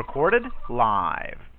Recorded live.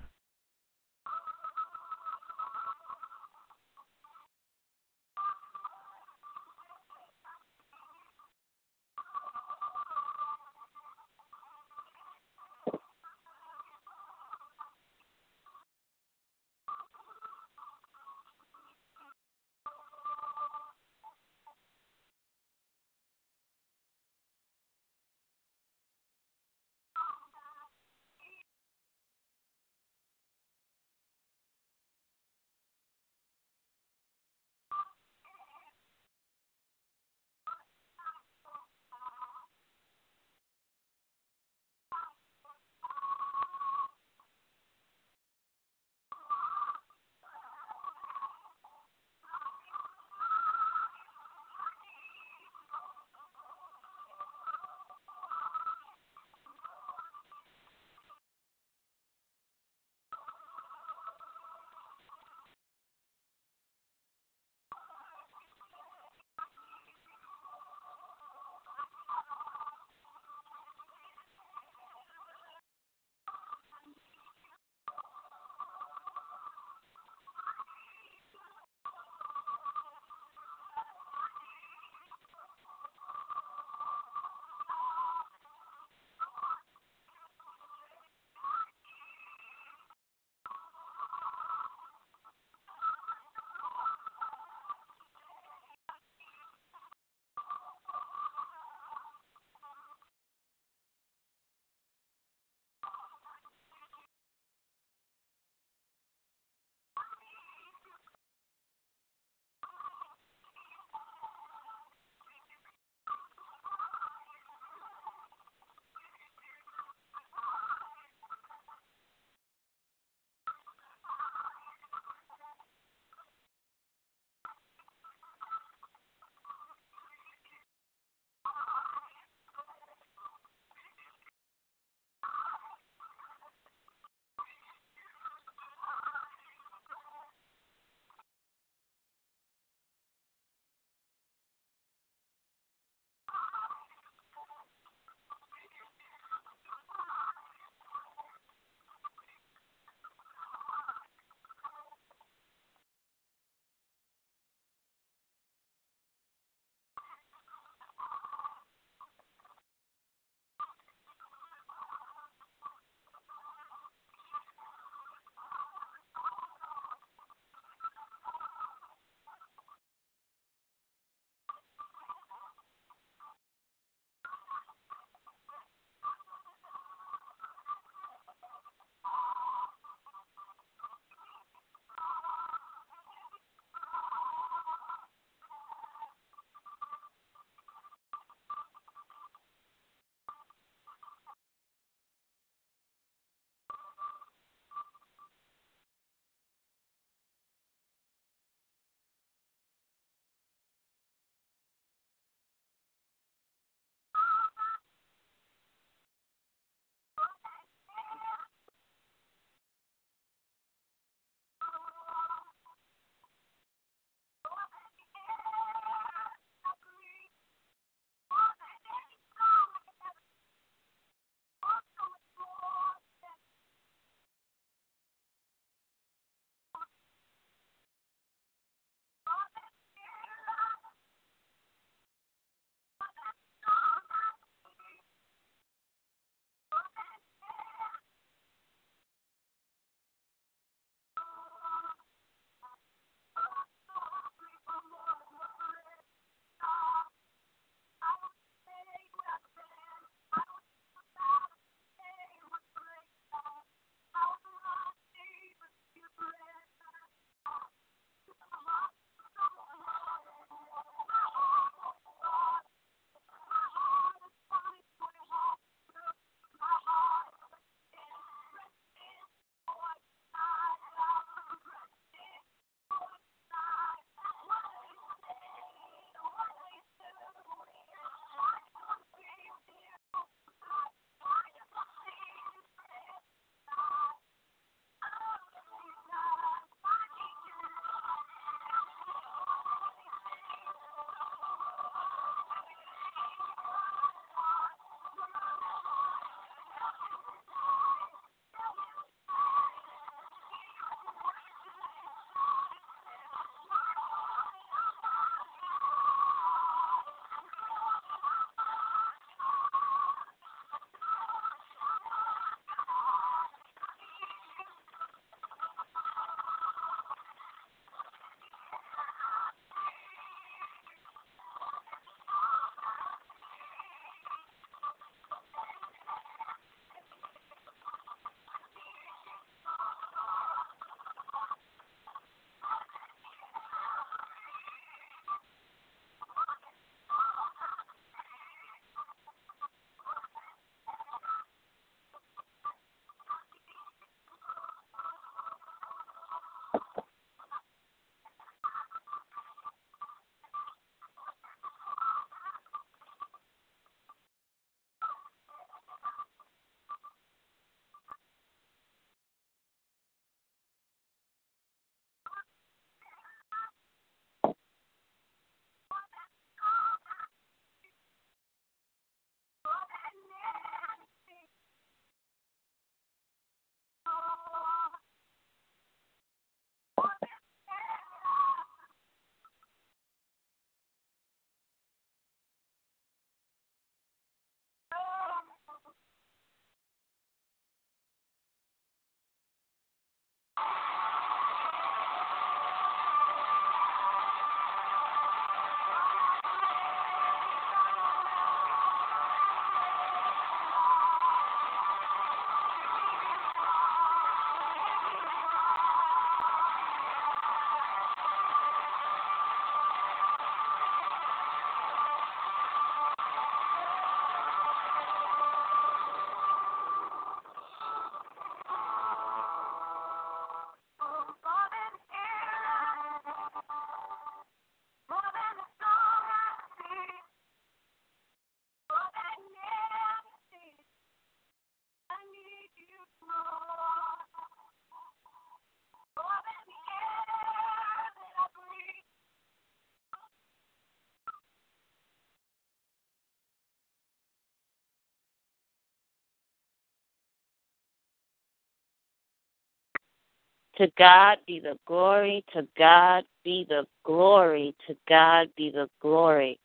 To God be the glory, to God be the glory, to God be the glory.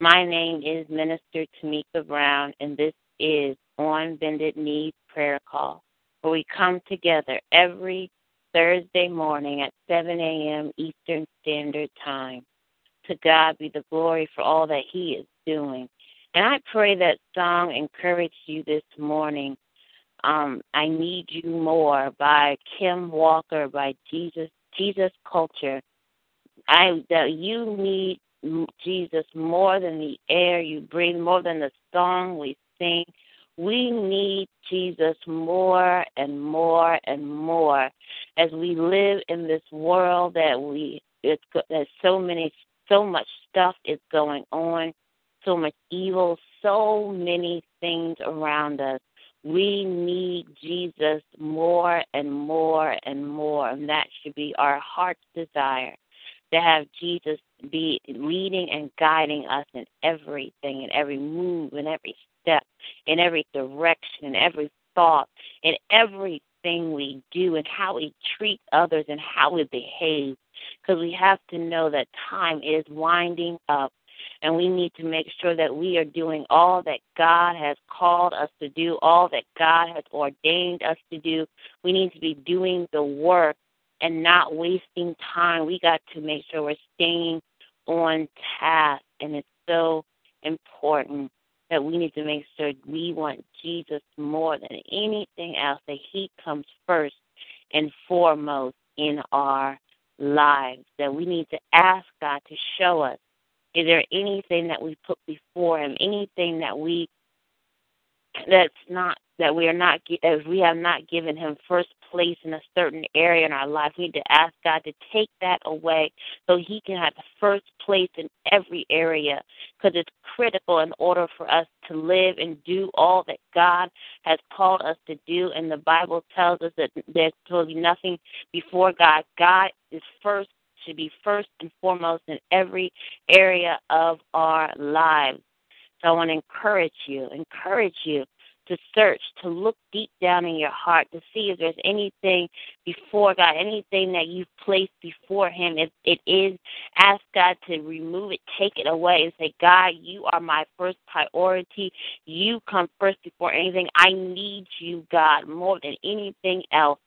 My name is Minister Tamika Brown, and this is On Bended Knee Prayer Call, where we come together every Thursday morning at 7 a.m. Eastern Standard Time. To God be the glory for all that He is doing. And I pray that song encouraged you this morning. Um, I Need You More by Kim Walker by Jesus Jesus Culture. I that you need Jesus more than the air you breathe, more than the song we sing. We need Jesus more and more and more as we live in this world that we it's there's so many so much stuff is going on, so much evil, so many things around us. We need Jesus more and more and more, and that should be our heart's desire to have Jesus be leading and guiding us in everything, in every move, in every step, in every direction, in every thought, in everything we do, and how we treat others and how we behave. Because we have to know that time is winding up and we need to make sure that we are doing all that God has called us to do, all that God has ordained us to do. We need to be doing the work and not wasting time. We got to make sure we're staying on task, and it's so important that we need to make sure we want Jesus more than anything else, that He comes first and foremost in our lives, that we need to ask God to show us is there anything that we put before Him, anything that we that's not that we are not as we have not given Him first place in a certain area in our life. We need to ask God to take that away so He can have the first place in every area because it's critical in order for us to live and do all that God has called us to do. And the Bible tells us that there's supposed to be nothing before God. God is first should be first and foremost in every area of our lives. So I want to encourage you, encourage you to search, to look deep down in your heart, to see if there's anything before God, anything that you've placed before Him. If it is, ask God to remove it, take it away, and say, God, you are my first priority. You come first before anything. I need you, God, more than anything else.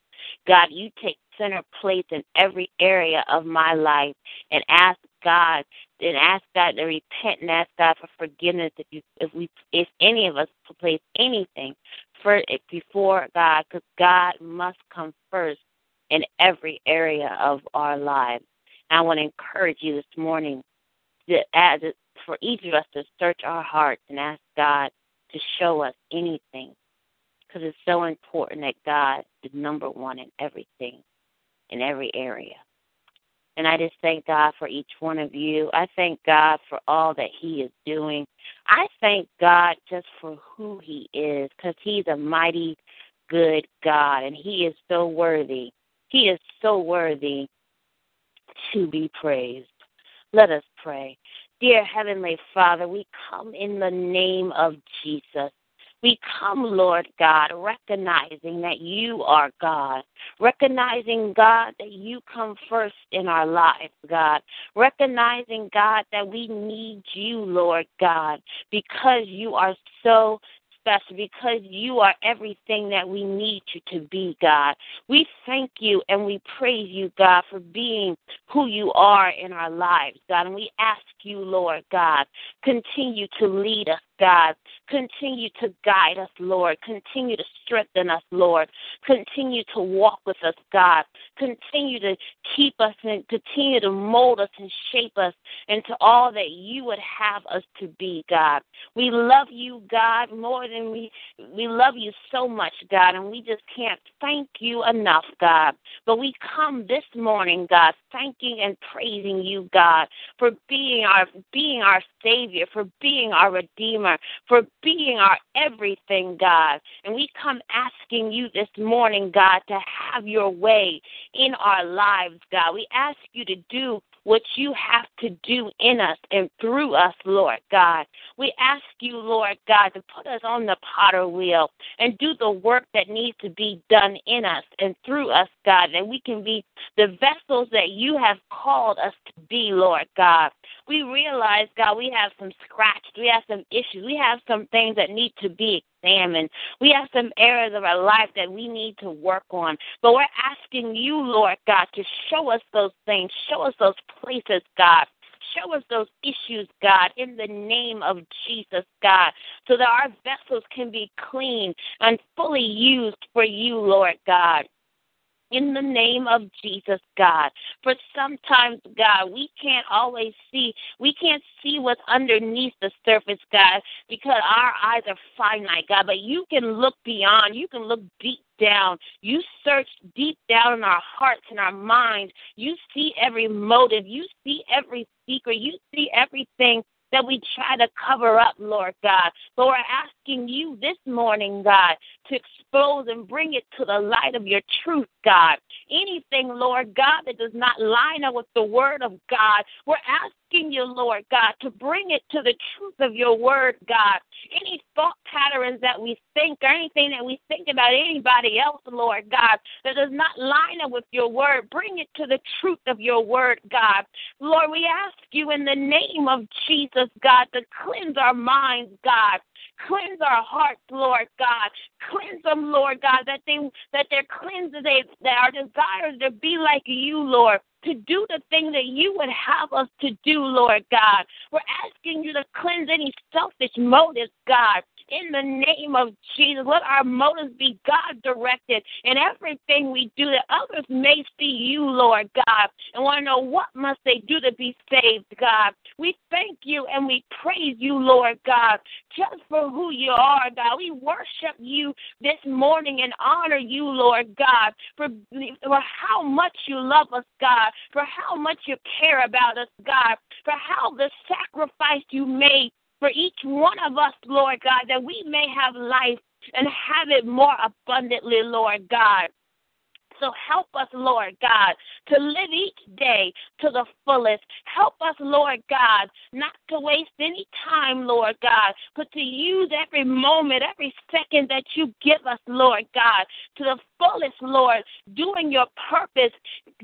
God, you take center place in every area of my life and ask God and ask God to repent and ask God for forgiveness if you if we if any of us place anything for before God because God must come first in every area of our lives. And I want to encourage you this morning add for each of us to search our hearts and ask God to show us anything because it's so important that God is number one in everything in every area. And I just thank God for each one of you. I thank God for all that He is doing. I thank God just for who He is because He's a mighty good God and He is so worthy. He is so worthy to be praised. Let us pray. Dear Heavenly Father, we come in the name of Jesus. We come, Lord God, recognizing that you are God, recognizing, God, that you come first in our lives, God, recognizing, God, that we need you, Lord God, because you are so special because you are everything that we need you to be, God. We thank you and we praise you, God, for being who you are in our lives, God. And we ask you, Lord God, continue to lead us, God. Continue to guide us, Lord. Continue to strengthen us, Lord. Continue to walk with us, God. Continue to keep us and continue to mold us and shape us into all that you would have us to be, God. We love you, God, more than we we love you so much, God, and we just can't thank you enough, God. But we come this morning, God, thanking and praising you, God, for being our being our savior, for being our redeemer, for being our everything, God. And we come asking you this morning, God, to have your way in our lives, God. We ask you to do what you have to do in us and through us, Lord God. We ask you, Lord God, to put us on the potter wheel and do the work that needs to be done in us and through us, God, that we can be the vessels that you have called us to be, Lord God. We realize, God, we have some scratched, we have some issues, we have some things that need to be examined. We have some areas of our life that we need to work on. But we're asking you, Lord God, to show us those things, show us those places, God. Show us those issues, God, in the name of Jesus, God, so that our vessels can be clean and fully used for you, Lord God in the name of Jesus, God. For sometimes, God, we can't always see, we can't see what's underneath the surface, God, because our eyes are finite, God. But you can look beyond, you can look deep down. You search deep down in our hearts and our minds. You see every motive, you see every secret, you see everything that we try to cover up, Lord God. But we're asking you this morning, God, to expose and bring it to the light of your truth, God. Anything, Lord God, that does not line up with the word of God, we're asking you, Lord God, to bring it to the truth of your word, God. Any thought patterns that we think or anything that we think about anybody else, Lord God, that does not line up with your word, bring it to the truth of your word, God. Lord, we ask you in the name of Jesus, God, to cleanse our minds, God. Cleanse our hearts, Lord God. Cleanse them, Lord God, that they that their cleanse they that our desires to be like you, Lord to do the thing that you would have us to do, Lord God. We're asking you to cleanse any selfish motives, God in the name of Jesus. Let our motives be God directed in everything we do that others may see you, Lord God, and want to know what must they do to be saved, God. We thank you and we praise you, Lord God, just for who you are, God. We worship you this morning and honor you, Lord God, for, for how much you love us, God, for how much you care about us, God, for how the sacrifice you made for each one of us, Lord God, that we may have life and have it more abundantly, Lord God. So help us, Lord God, to live each day to the fullest. Help us, Lord God, not to waste any time, Lord God, but to use every moment, every second that you give us, Lord God, to the fullest, Lord, doing your purpose,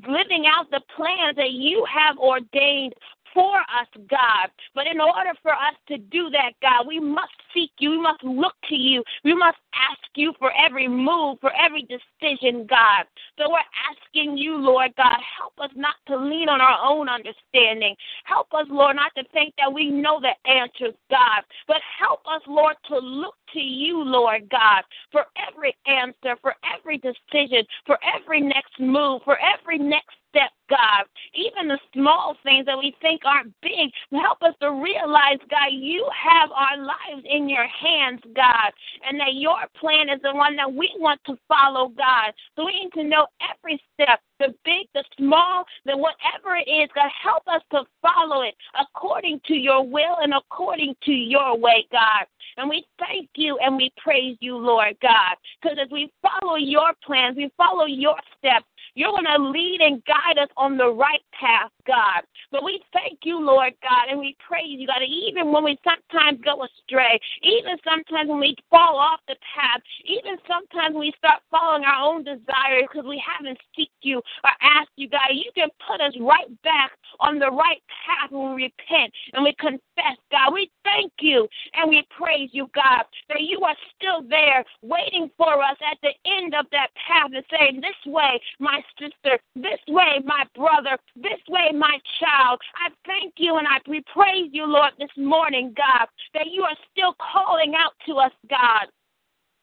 living out the plans that you have ordained for us, God. But in order for us to do that, God, we must seek you. We must look to you. We must ask you for every move, for every decision, God. So we're asking you, Lord God, help us not to lean on our own understanding. Help us, Lord, not to think that we know the answers, God, but help us, Lord, to look to you, Lord God, for every answer, for every decision, for every next move, for every next step, God. Even the small things that we think aren't big, help us to realize, God, you have our lives in your hands, God, and that your plan is the one that we want to follow, God. So we need to know every step, the big, the small, the whatever it is, God, help us to follow it according to your will and according to your way, God. And we thank you and we praise you, Lord God, because as we follow your plans, we follow your steps, you're going to lead and guide us on the right path, God. But we thank you, Lord God, and we praise you, God. Even when we sometimes go astray, even sometimes when we fall off the path, even sometimes when we start following our own desires because we haven't seeked you or asked you, God, you can put us right back on the right path when we repent and we confess, God. We thank you and we praise you, God, that you are still there waiting for us at the end of that path and saying, This way, my sister, this way, my brother, this way, my child. I thank you and I we praise you, Lord, this morning, God, that you are still calling out to us, God.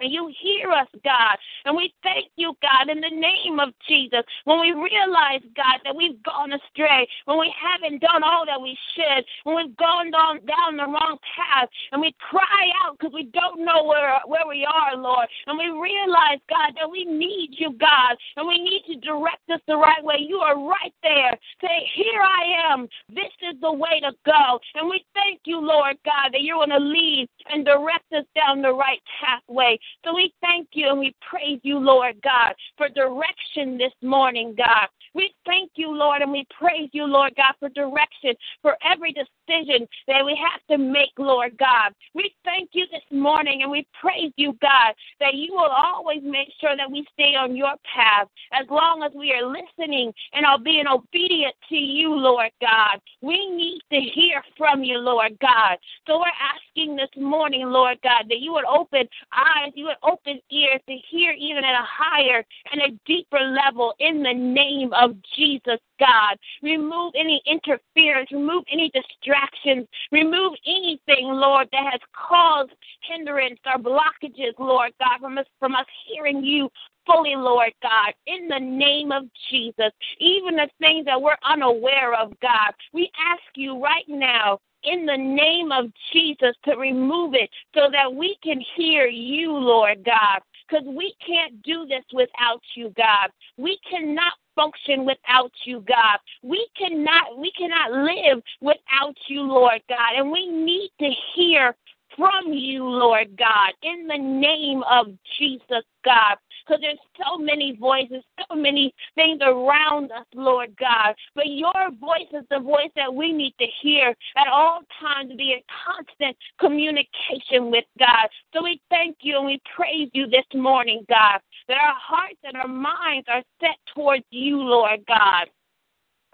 And you hear us, God. And we thank you, God, in the name of Jesus. When we realize, God, that we've gone astray, when we haven't done all that we should, when we've gone down, down the wrong path, and we cry out because we don't know where, where we are, Lord. And we realize, God, that we need you, God, and we need to direct us the right way. You are right there. Say, Here I am. This is the way to go. And we thank you, Lord God, that you're going to lead and direct us down the right pathway. So we thank you and we praise you, Lord God, for direction this morning, God. We thank you, Lord, and we praise you, Lord God, for direction for every decision that we have to make, Lord God. We thank you this morning and we praise you, God, that you will always make sure that we stay on your path as long as we are listening and are being obedient to you, Lord God. We need to hear from you, Lord God. So we're asking this morning, Lord God, that you would open eyes, you would open ears to hear even at a higher and a deeper level in the name of Jesus, God. Remove any interference, remove any distractions, remove anything, Lord, that has caused hindrance or blockages, Lord God, from us from us hearing you fully, Lord God, in the name of Jesus. Even the things that we're unaware of, God, we ask you right now in the name of Jesus to remove it so that we can hear you, Lord God. Because we can't do this without you, God. We cannot function without you, God. We cannot we cannot live without you, Lord God. And we need to hear from you, Lord God, in the name of Jesus, God. Because there's so many voices, so many things around us, Lord God. But your voice is the voice that we need to hear at all times, be in constant communication with God. So we thank you and we praise you this morning, God, that our hearts and our minds are set towards you, Lord God.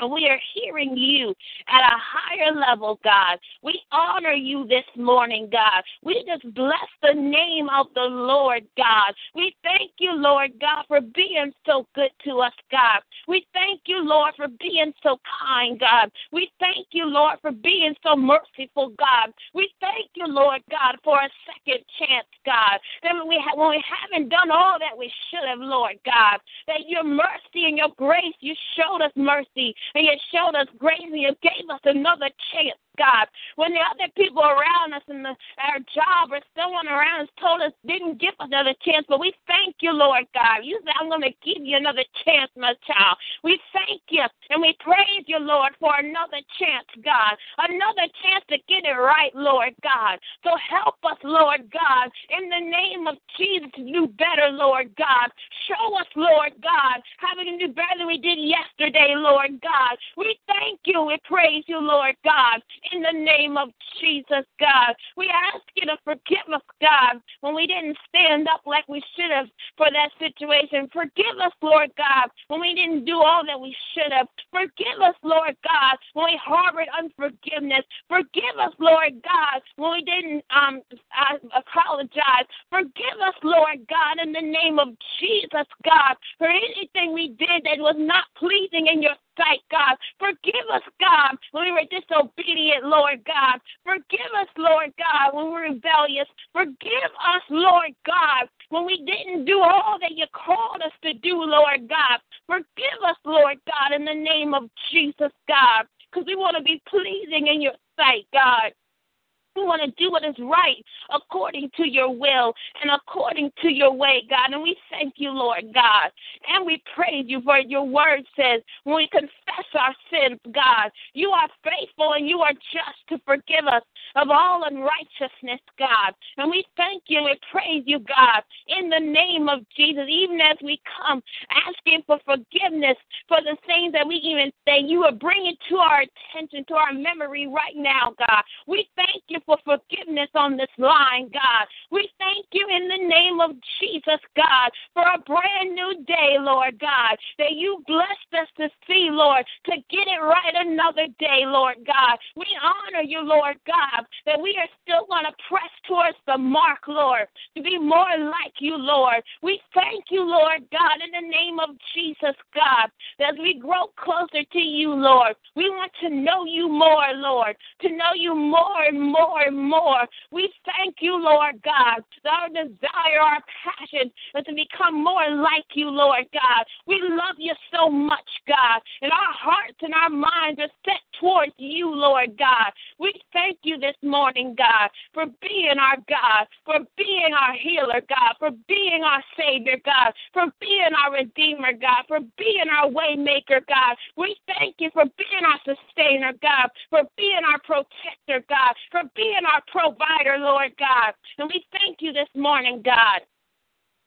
We are hearing you at a higher level, God. We honor you this morning, God. We just bless the name of the Lord, God. We thank you, Lord God, for being so good to us, God. We thank you, Lord, for being so kind, God. We thank you, Lord, for being so merciful, God. We thank you, Lord God, for a second chance, God. That when we, ha- when we haven't done all that we should have, Lord God, that your mercy and your grace, you showed us mercy and you showed us grace and you gave us another chance, God. When the other people around us and the, our job or someone around us told us didn't give another chance, but we thank you, Lord God. You said, I'm going to give you another chance, my child. We thank you and we praise you, Lord, for another chance, God. Another chance to get it right, Lord God. So help us, Lord God, in the name of Jesus to do better, Lord God. Show us, Lord God, how we can do better than we did yesterday, Lord God. We thank you. We praise you, Lord God in the name of Jesus, God. We ask you to forgive us, God, when we didn't stand up like we should have for that situation. Forgive us, Lord God, when we didn't do all that we should have. Forgive us, Lord God, when we harbored unforgiveness. Forgive us, Lord God, when we didn't um apologize. Forgive us, Lord God, in the name of Jesus, God, for anything we did that was not pleasing in your sight, God. Forgive us, God, when we were disobedient, Lord God. Forgive us, Lord God, when we were rebellious. Forgive us, Lord God, when we didn't do all that you called us to do, Lord God. Forgive us, Lord God, in the name of Jesus, God, because we want to be pleasing in your sight, God. We want to do what is right according to your will and according to your way, God. And we thank you, Lord God. And we praise you for your word says when we confess our sins, God, you are faithful and you are just to forgive us of all unrighteousness, God. And we thank you and praise you, God, in the name of Jesus, even as we come asking for forgiveness for the things that we even say, you are bringing to our attention, to our memory right now, God. We thank you for forgiveness on this line, God. We thank you in the name of Jesus, God, for a brand new day, Lord God, that you blessed us to see, Lord, to get it right another day, Lord God. We honor you, Lord God, that we are still going to press towards the mark, Lord, to be more like you, Lord. We thank you, Lord God, in the name of Jesus, God, that as we grow closer to you, Lord, we want to know you more, Lord, to know you more and more and more. We thank you, Lord God, our desire, our passion is to become more like you, Lord God. We love you so much, God, and our hearts and our minds are set towards you, Lord God. We thank you this morning, God, for being our God, for being our healer, God, for being our Savior, God, for being our Redeemer, God, for being our Waymaker, God. We thank you for being our Sustainer, God, for being our Protector, God, for being our Provider, Lord God. And we thank you this morning, God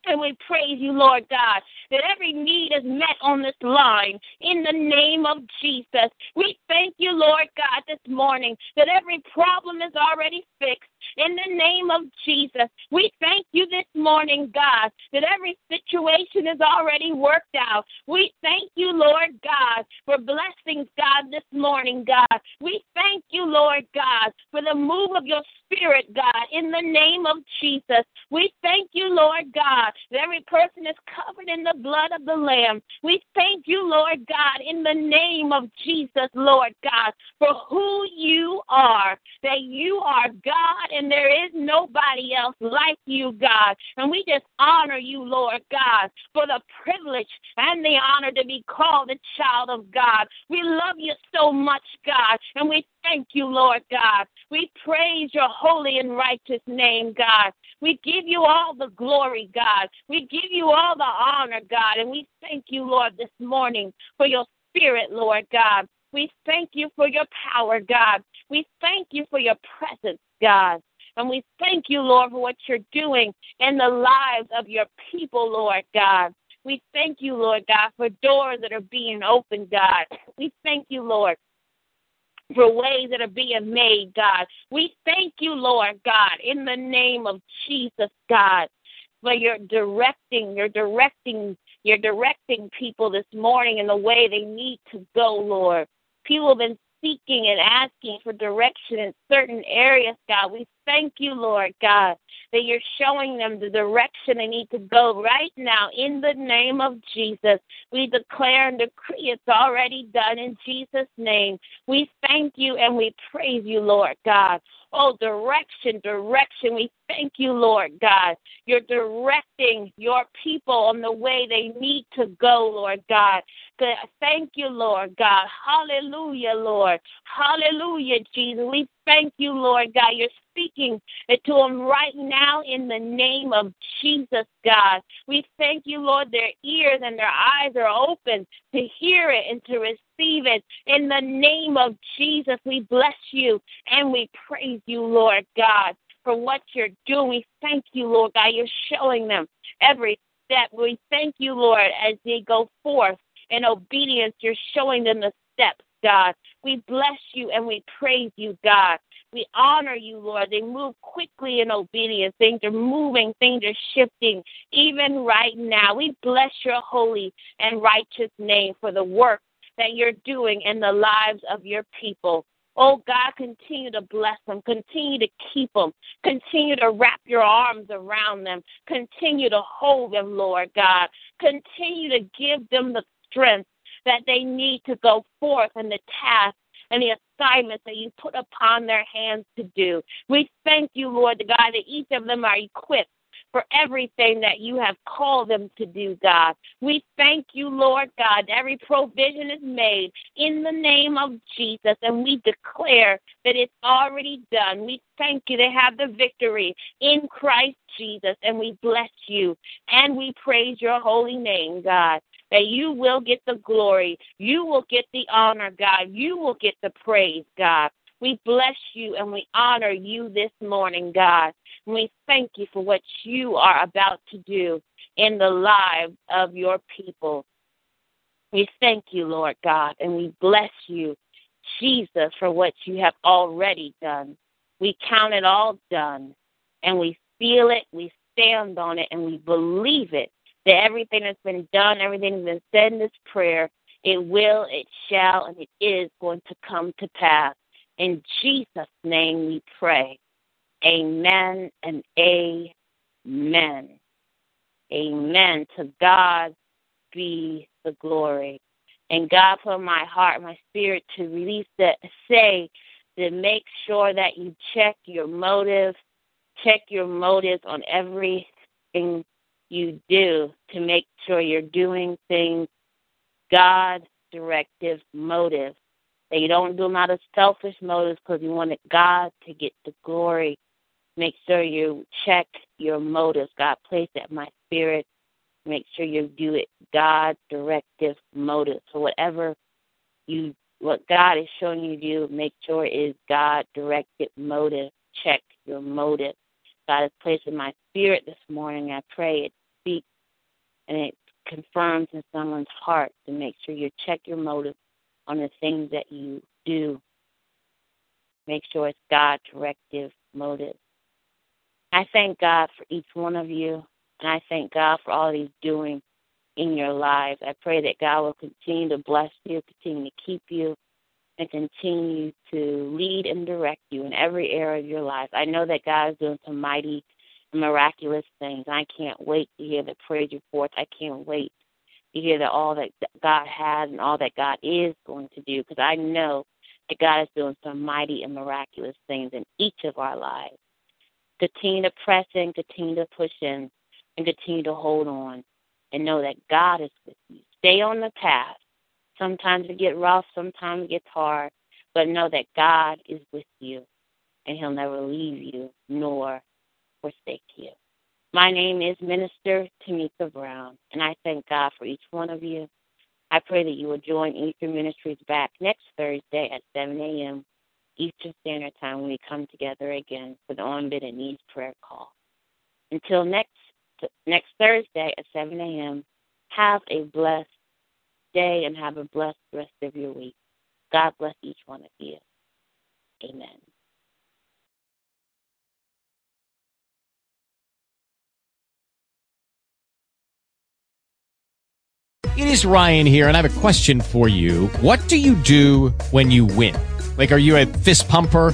And we praise you, Lord God, that every need is met on this line in the name of Jesus. We thank you, Lord God, this morning that every problem is already fixed in the name of Jesus. We thank you this morning, God, that every situation is already worked out. We thank you, Lord God, for blessings, God, this morning, God. We thank you, Lord God, for the move of your spirit, God, in the name of Jesus. We thank you, Lord God, that every person is covered in the blood of the Lamb. We thank you, Lord God, in the name of Jesus, Lord God, for who you are, that you are God and there is nobody else like you, God. And we just honor you, Lord God, for the privilege and the honor to be called a child of God. We love you so much, God, and we thank you, Lord God. We praise your holy and righteous name, God. We give you all the glory, God. We give you all the honor, God. And we thank you, Lord, this morning for your spirit, Lord God. We thank you for your power, God. We thank you for your presence, God. And we thank you, Lord, for what you're doing in the lives of your people, Lord God. We thank you, Lord God, for doors that are being opened, God. We thank you, Lord, for ways that are being made, God. We thank you, Lord God, in the name of Jesus, God, for your directing, you're directing, you're directing people this morning in the way they need to go, Lord. People have been seeking and asking for direction in certain areas, God. We thank you, Lord God, that you're showing them the direction they need to go right now in the name of Jesus. We declare and decree it's already done in Jesus' name. We thank you and we praise you, Lord God. Oh, direction, direction. We thank you, Lord God. You're directing your people on the way they need to go, Lord God. Thank you, Lord God. Hallelujah, Lord. Hallelujah, Jesus. We thank you, Lord God. You're speaking to them right now in the name of Jesus, God. We thank you, Lord. Their ears and their eyes are open to hear it and to receive it. In the name of Jesus, we bless you and we praise you, Lord God, for what you're doing. We thank you, Lord God. You're showing them every step. We thank you, Lord, as they go forth in obedience. You're showing them the steps, God. We bless you and we praise you, God. We honor you, Lord. They move quickly in obedience. Things are moving, things are shifting, even right now. We bless your holy and righteous name for the work that you're doing in the lives of your people. Oh God, continue to bless them. Continue to keep them. Continue to wrap your arms around them. Continue to hold them, Lord God. Continue to give them the strength that they need to go forth in the task and the assignments that you put upon their hands to do. We thank you, Lord, the God, that each of them are equipped for everything that you have called them to do, God. We thank you, Lord God. Every provision is made in the name of Jesus, and we declare that it's already done. We thank you to have the victory in Christ Jesus, and we bless you and we praise your holy name, God that you will get the glory. You will get the honor, God. You will get the praise, God. We bless you and we honor you this morning, God. And we thank you for what you are about to do in the lives of your people. We thank you, Lord God, and we bless you, Jesus, for what you have already done. We count it all done, and we feel it, we stand on it, and we believe it that everything that's been done, everything that's been said in this prayer, it will, it shall, and it is going to come to pass. In Jesus' name we pray. Amen and amen. Amen. To God be the glory. And God put my heart, my spirit to release that, say, to make sure that you check your motives, check your motives on everything you do to make sure you're doing things God directive motive. That you don't do them out of selfish motives because you wanted God to get the glory. Make sure you check your motives. God placed at my spirit. Make sure you do it God directive motive. So whatever you what God is showing you to do, make sure it is God directed motive. Check your motive. God has placed in my spirit this morning. I pray it speak and it confirms in someone's heart to make sure you check your motive on the things that you do. Make sure it's God directive motive. I thank God for each one of you, and I thank God for all He's doing in your lives. I pray that God will continue to bless you, continue to keep you, and continue to lead and direct you in every area of your life. I know that God is doing some mighty miraculous things. I can't wait to hear the praise reports. I can't wait to hear that all that God has and all that God is going to do because I know that God is doing some mighty and miraculous things in each of our lives. Continue to press in, continue to push in, and continue to hold on and know that God is with you. Stay on the path. Sometimes it gets rough, sometimes it gets hard, but know that God is with you and He'll never leave you nor forsake you. My name is Minister Tamika Brown, and I thank God for each one of you. I pray that you will join Eastern Ministries back next Thursday at 7 a.m. Eastern Standard Time when we come together again for the On Bended Knees prayer call. Until next next Thursday at 7 a.m., have a blessed day and have a blessed rest of your week. God bless each one of you. Amen. It is Ryan here, and I have a question for you. What do you do when you win? Like, are you a fist pumper?